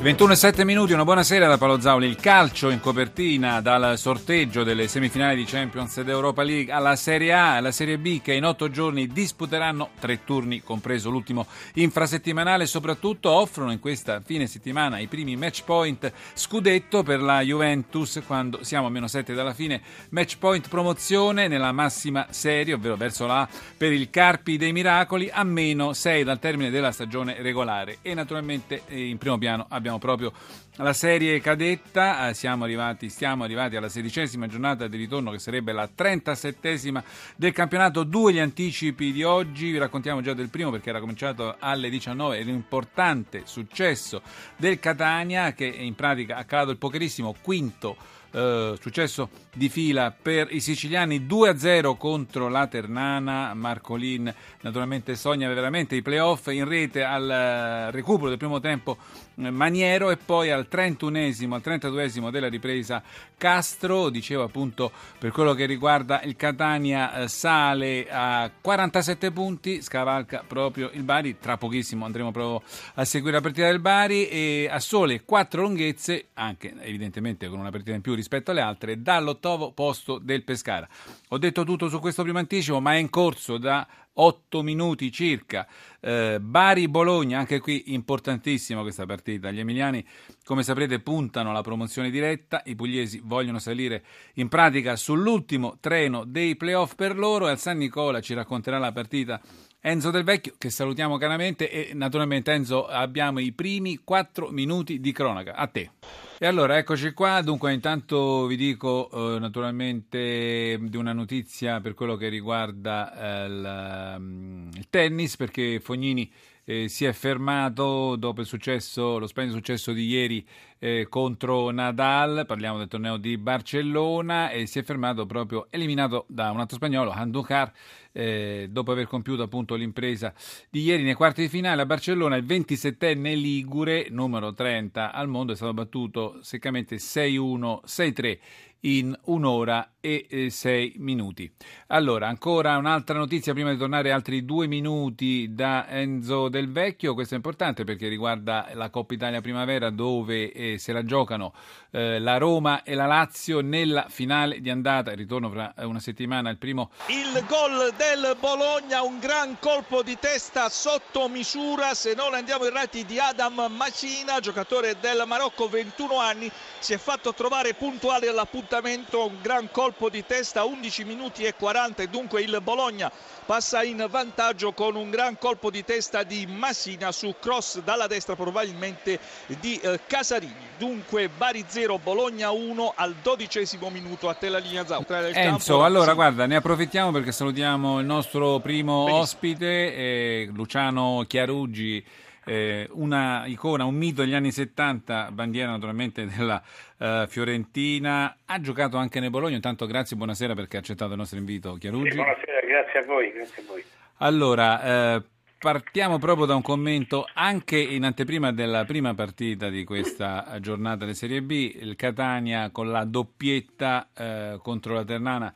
21 e 7 minuti, una buonasera da Paolo Zauli. Il calcio in copertina dal sorteggio delle semifinali di Champions ed Europa League alla Serie A e alla Serie B che in otto giorni disputeranno tre turni, compreso l'ultimo infrasettimanale. Soprattutto offrono in questa fine settimana i primi match point scudetto per la Juventus quando siamo a meno 7 dalla fine. Match point promozione nella massima serie, ovvero verso la A per il Carpi dei Miracoli, a meno 6 dal termine della stagione regolare. E naturalmente eh, in primo piano abbiamo abbiamo proprio la serie cadetta, eh, siamo arrivati, stiamo arrivati alla sedicesima giornata di ritorno che sarebbe la 37esima del campionato, due gli anticipi di oggi, vi raccontiamo già del primo perché era cominciato alle 19, l'importante successo del Catania che in pratica ha calato il pokerissimo quinto eh, successo di fila per i siciliani 2-0 contro la Ternana. Marcolin naturalmente sogna veramente i playoff in rete al eh, recupero del primo tempo Maniero e poi al 31esimo al 32esimo della ripresa Castro dicevo appunto per quello che riguarda il Catania sale a 47 punti scavalca proprio il Bari tra pochissimo andremo proprio a seguire la partita del Bari e a sole 4 lunghezze anche evidentemente con una partita in più rispetto alle altre dall'ottavo posto del Pescara. Ho detto tutto su questo primo anticipo, ma è in corso da 8 minuti circa. Eh, Bari-Bologna, anche qui importantissima questa partita. Gli emiliani, come saprete, puntano alla promozione diretta. I pugliesi vogliono salire in pratica sull'ultimo treno dei playoff per loro. E al San Nicola ci racconterà la partita Enzo Del Vecchio, che salutiamo caramente. E naturalmente, Enzo, abbiamo i primi 4 minuti di cronaca. A te. E allora eccoci qua, dunque intanto vi dico eh, naturalmente di una notizia per quello che riguarda eh, il, mm, il, tennis perché Fognini eh, si è fermato dopo il successo, lo splendido successo di ieri eh, contro Nadal, parliamo del torneo di Barcellona e si è fermato proprio eliminato da un altro spagnolo, Andujar eh, dopo aver compiuto appunto l'impresa di ieri nei quarti di finale a Barcellona, il 27enne Ligure, numero 30 al mondo, è stato battuto seccamente 6-1, 6-3 in un'ora e eh, sei minuti. Allora, ancora un'altra notizia prima di tornare altri due minuti da Enzo Del Vecchio. Questo è importante perché riguarda la Coppa Italia Primavera dove eh, se la giocano eh, la Roma e la Lazio nella finale di andata. Ritorno fra una settimana il primo. Il gol del Bologna, un gran colpo di testa sotto misura, se non andiamo errati, di Adam Macina, giocatore del Marocco, 21 anni, si è fatto trovare puntuale all'appuntamento appuntamento, un gran colpo di testa, 11 minuti e 40 e dunque il Bologna passa in vantaggio con un gran colpo di testa di Massina su cross dalla destra probabilmente di eh, Casarini. Dunque Bari 0, Bologna 1 al dodicesimo minuto a te la linea Zau. Enzo, campo, allora sì. guarda, ne approfittiamo perché salutiamo il nostro primo Benissimo. ospite, eh, Luciano Chiaruggi eh, una icona, un mito degli anni 70, bandiera naturalmente della uh, Fiorentina, ha giocato anche nel Bologna, intanto grazie buonasera perché ha accettato il nostro invito Chiaruggi. Sì, buonasera, grazie a voi, grazie a voi. Allora, eh, partiamo proprio da un commento anche in anteprima della prima partita di questa giornata di Serie B, il Catania con la doppietta eh, contro la Ternana,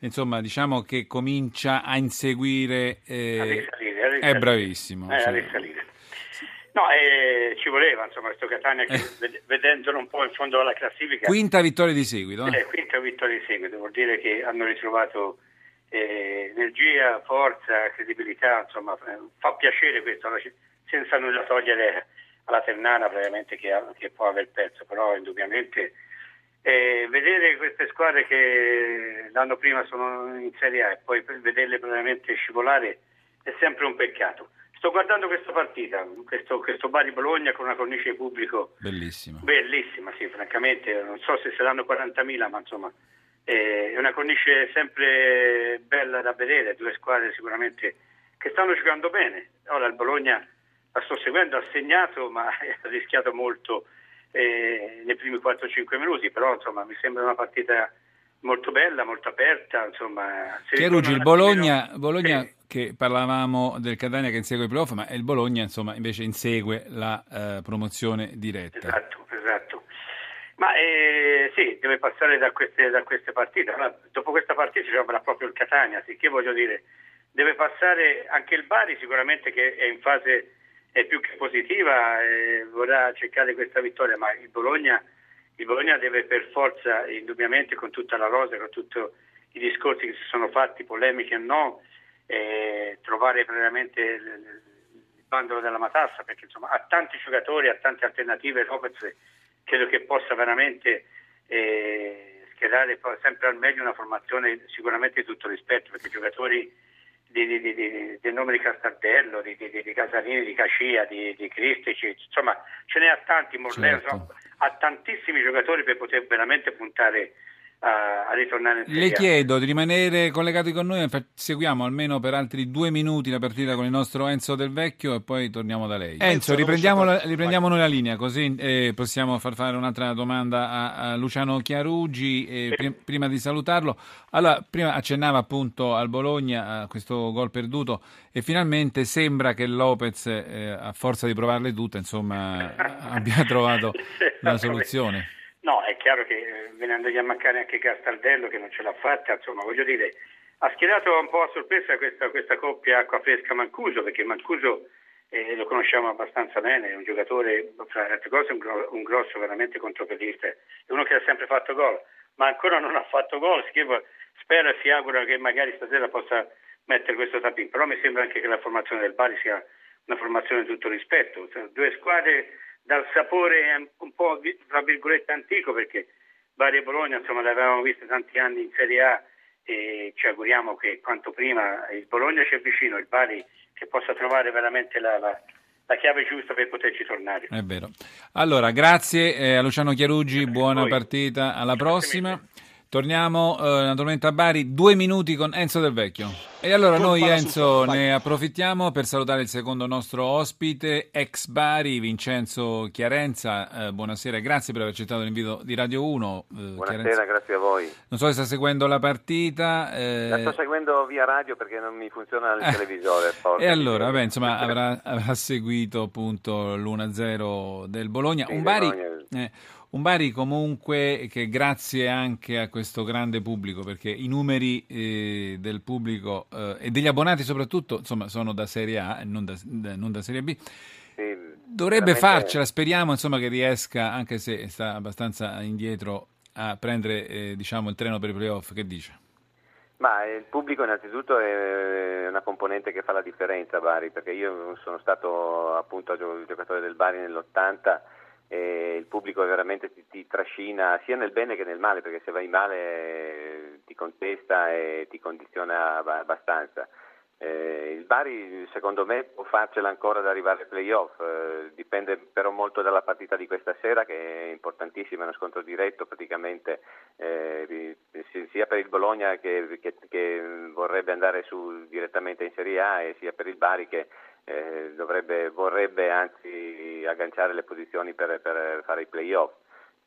insomma diciamo che comincia a inseguire... Eh, a risalire, a risalire. È bravissimo. Eh, sì. No, eh, ci voleva, insomma, questo Catania che eh. vedendolo un po' in fondo alla classifica. Quinta vittoria di seguito. Eh quinta vittoria di seguito, vuol dire che hanno ritrovato eh, energia, forza, credibilità, insomma, eh, fa piacere questo, senza nulla togliere alla Ternana probabilmente che, ha, che può aver perso, però indubbiamente eh, vedere queste squadre che l'anno prima sono in Serie A e poi vederle probabilmente scivolare è sempre un peccato. Sto guardando questa partita, questo, questo Bari Bologna con una cornice di pubblico bellissima. Bellissima, sì, francamente. Non so se saranno 40.000, ma insomma è una cornice sempre bella da vedere. Due squadre sicuramente che stanno giocando bene. Ora il Bologna la sto seguendo, ha segnato ma ha rischiato molto eh, nei primi 4-5 minuti, però insomma mi sembra una partita molto bella, molto aperta. Insomma, Chiarugi, il Bologna, Bologna sì. che parlavamo del Catania che insegue i playoff, ma il Bologna insomma, invece insegue la eh, promozione diretta. Esatto, esatto. Ma eh, sì, deve passare da queste, da queste partite. Allora, dopo questa partita ci avrà proprio il Catania, sì, che voglio dire, deve passare anche il Bari sicuramente che è in fase è più che positiva e vorrà cercare questa vittoria, ma il Bologna, il Bologna deve per forza, indubbiamente con tutta la rosa, con tutti i discorsi che si sono fatti, polemiche o no, eh, trovare veramente il, il bandolo della matassa, perché insomma ha tanti giocatori, ha tante alternative, Lopez credo che possa veramente eh, schierare sempre al meglio una formazione sicuramente di tutto rispetto, perché i giocatori di, di, di, del nome di Castardello, di, Casalini, di Cacia, di, di Cristici, insomma ce n'è a tanti, Morleo, certo. ha tantissimi giocatori per poter veramente puntare a, a ritornare in Serie Le chiedo di rimanere collegati con noi, seguiamo almeno per altri due minuti la partita con il nostro Enzo Del Vecchio e poi torniamo da lei. Enzo, riprendiamo, la, riprendiamo noi la linea così eh, possiamo far fare un'altra domanda a, a Luciano Chiarugi eh, prim, prima di salutarlo. Allora, prima accennava appunto al Bologna a questo gol perduto e finalmente sembra che Lopez, eh, a forza di provarle tutte, insomma, abbia trovato la soluzione. No, è chiaro che eh, venendogli a mancare anche Castaldello che non ce l'ha fatta, insomma voglio dire, ha schierato un po' a sorpresa questa, questa coppia acqua fresca Mancuso, perché Mancuso eh, lo conosciamo abbastanza bene, è un giocatore, fra le altre cose, un, gro- un grosso veramente contropiedista, è uno che ha sempre fatto gol, ma ancora non ha fatto gol, spero e si augura che magari stasera possa mettere questo tapin, però mi sembra anche che la formazione del Bari sia una formazione di tutto rispetto, due squadre dal sapore un po' tra virgolette antico perché Bari e Bologna insomma le avevamo viste tanti anni in Serie A e ci auguriamo che quanto prima il Bologna ci avvicino, il Bari che possa trovare veramente la, la, la chiave giusta per poterci tornare. È vero. Allora, grazie eh, a Luciano Chiarugi, buona Poi. partita, alla prossima. Torniamo eh, naturalmente a Bari, due minuti con Enzo Del Vecchio. E allora noi Enzo ne approfittiamo per salutare il secondo nostro ospite, ex Bari, Vincenzo Chiarenza. Eh, buonasera e grazie per aver accettato l'invito di Radio 1. Eh, buonasera, Chiarenza. grazie a voi. Non so se sta seguendo la partita. Eh... La sto seguendo via radio perché non mi funziona il eh. televisore. E allora, vabbè, insomma, avrà, avrà, seguito appunto l'1-0 del Bologna. Sì, un Bari... Bologna. Eh, un Bari comunque che grazie anche a questo grande pubblico, perché i numeri eh, del pubblico eh, e degli abbonati soprattutto insomma, sono da Serie A e non da, non da Serie B. Sì, Dovrebbe farcela, speriamo insomma, che riesca, anche se sta abbastanza indietro, a prendere eh, diciamo, il treno per i playoff. Che dice? Ma il pubblico innanzitutto è una componente che fa la differenza a Bari, perché io sono stato appunto giocatore del Bari nell'80 e il pubblico veramente ti, ti, trascina sia nel bene che nel male, perché se vai male eh, ti contesta e ti condiziona abbastanza. Eh, il Bari secondo me può farcela ancora ad arrivare ai playoff, eh, dipende però molto dalla partita di questa sera che è importantissima, è uno scontro diretto praticamente eh, sia per il Bologna che, che, che vorrebbe andare su, direttamente in Serie A e sia per il Bari che eh, dovrebbe, vorrebbe anzi agganciare le posizioni per, per fare i playoff.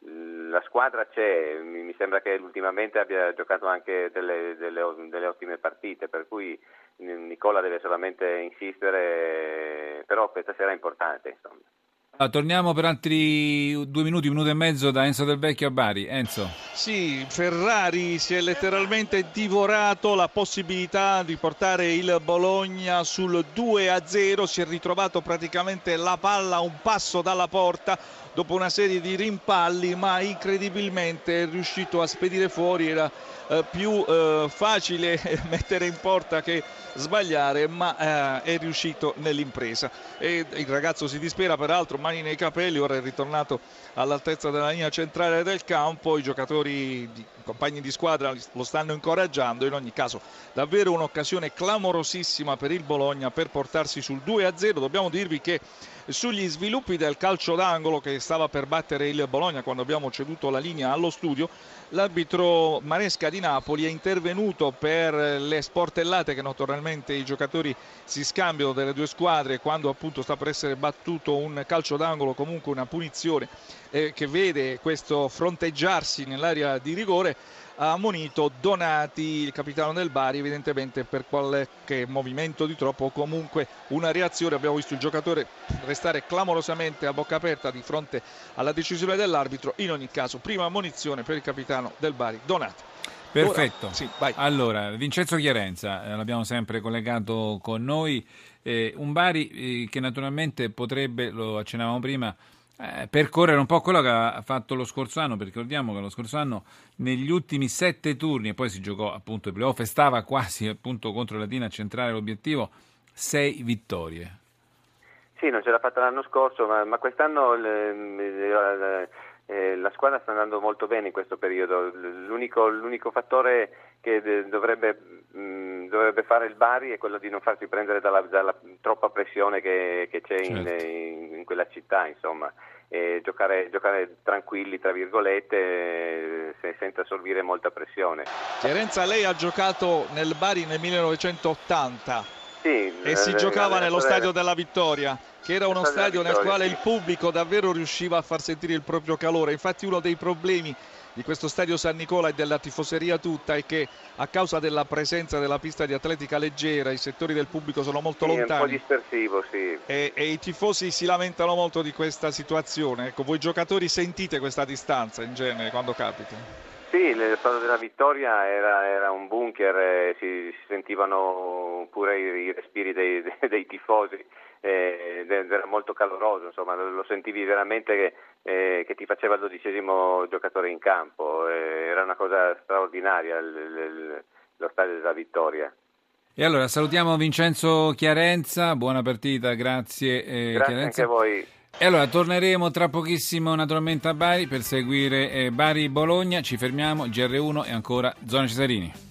La squadra c'è, mi sembra che ultimamente abbia giocato anche delle, delle, delle ottime partite, per cui Nicola deve solamente insistere, però questa sera è importante. Insomma. Torniamo per altri due minuti, un minuto e mezzo da Enzo Del Vecchio a Bari. Enzo. Sì, Ferrari si è letteralmente divorato la possibilità di portare il Bologna sul 2-0, si è ritrovato praticamente la palla un passo dalla porta dopo una serie di rimpalli, ma incredibilmente è riuscito a spedire fuori, era eh, più eh, facile mettere in porta che sbagliare, ma eh, è riuscito nell'impresa. E il ragazzo si dispera, peraltro, mani nei capelli, ora è ritornato all'altezza della linea centrale del campo, i giocatori, i compagni di squadra lo stanno incoraggiando, in ogni caso davvero un'occasione clamorosissima per il Bologna per portarsi sul 2-0, dobbiamo dirvi che sugli sviluppi del calcio d'angolo che stava per battere il Bologna quando abbiamo ceduto la linea allo studio. L'arbitro Maresca di Napoli è intervenuto per le sportellate che naturalmente i giocatori si scambiano delle due squadre quando appunto sta per essere battuto un calcio d'angolo, comunque una punizione eh, che vede questo fronteggiarsi nell'area di rigore ha ammonito Donati, il capitano del Bari, evidentemente per qualche movimento di troppo o comunque una reazione. Abbiamo visto il giocatore restare clamorosamente a bocca aperta di fronte alla decisione dell'arbitro. In ogni caso, prima ammonizione per il capitano del Bari, Donati. Perfetto. Ora, sì, allora, Vincenzo Chiarenza, eh, l'abbiamo sempre collegato con noi. Eh, un Bari eh, che naturalmente potrebbe, lo accennavamo prima, eh, percorrere un po' quello che ha fatto lo scorso anno, perché ricordiamo che lo scorso anno negli ultimi sette turni, e poi si giocò appunto i playoff, e stava quasi appunto contro la Latina a centrare l'obiettivo, sei vittorie. Sì, non ce l'ha fatta l'anno scorso, ma, ma quest'anno le, le, eh, la squadra sta andando molto bene in questo periodo. L'unico, l'unico fattore che dovrebbe, mh, dovrebbe, fare il Bari è quello di non farsi prendere dalla, dalla troppa pressione che, che c'è certo. in, in, quella città, insomma. E giocare, giocare tranquilli, tra virgolette, se, senza assorbire molta pressione. Fiorenza, lei ha giocato nel Bari nel 1980 sì, e si giocava nello Stadio della Vittoria che era uno stadio nel quale il pubblico davvero riusciva a far sentire il proprio calore. Infatti uno dei problemi di questo stadio San Nicola e della tifoseria tutta è che a causa della presenza della pista di atletica leggera i settori del pubblico sono molto sì, lontani. È un po' dispersivo, sì. E, e, i tifosi si lamentano molto di questa situazione. Ecco, voi giocatori sentite questa distanza in genere quando capita? Sì, lo stadio della Vittoria era, era un bunker, si, si, sentivano pure i, i respiri dei, dei, tifosi eh, era molto caloroso, insomma, lo sentivi veramente che, eh, che ti faceva il dodicesimo giocatore in campo, eh, era una cosa straordinaria il, il, lo stadio della vittoria. E allora salutiamo Vincenzo Chiarenza, buona partita, grazie. Eh, grazie Chiarenza. anche a voi. E allora torneremo tra pochissimo naturalmente a Bari per seguire eh, Bari-Bologna, ci fermiamo, GR1 e ancora Zona Cesarini.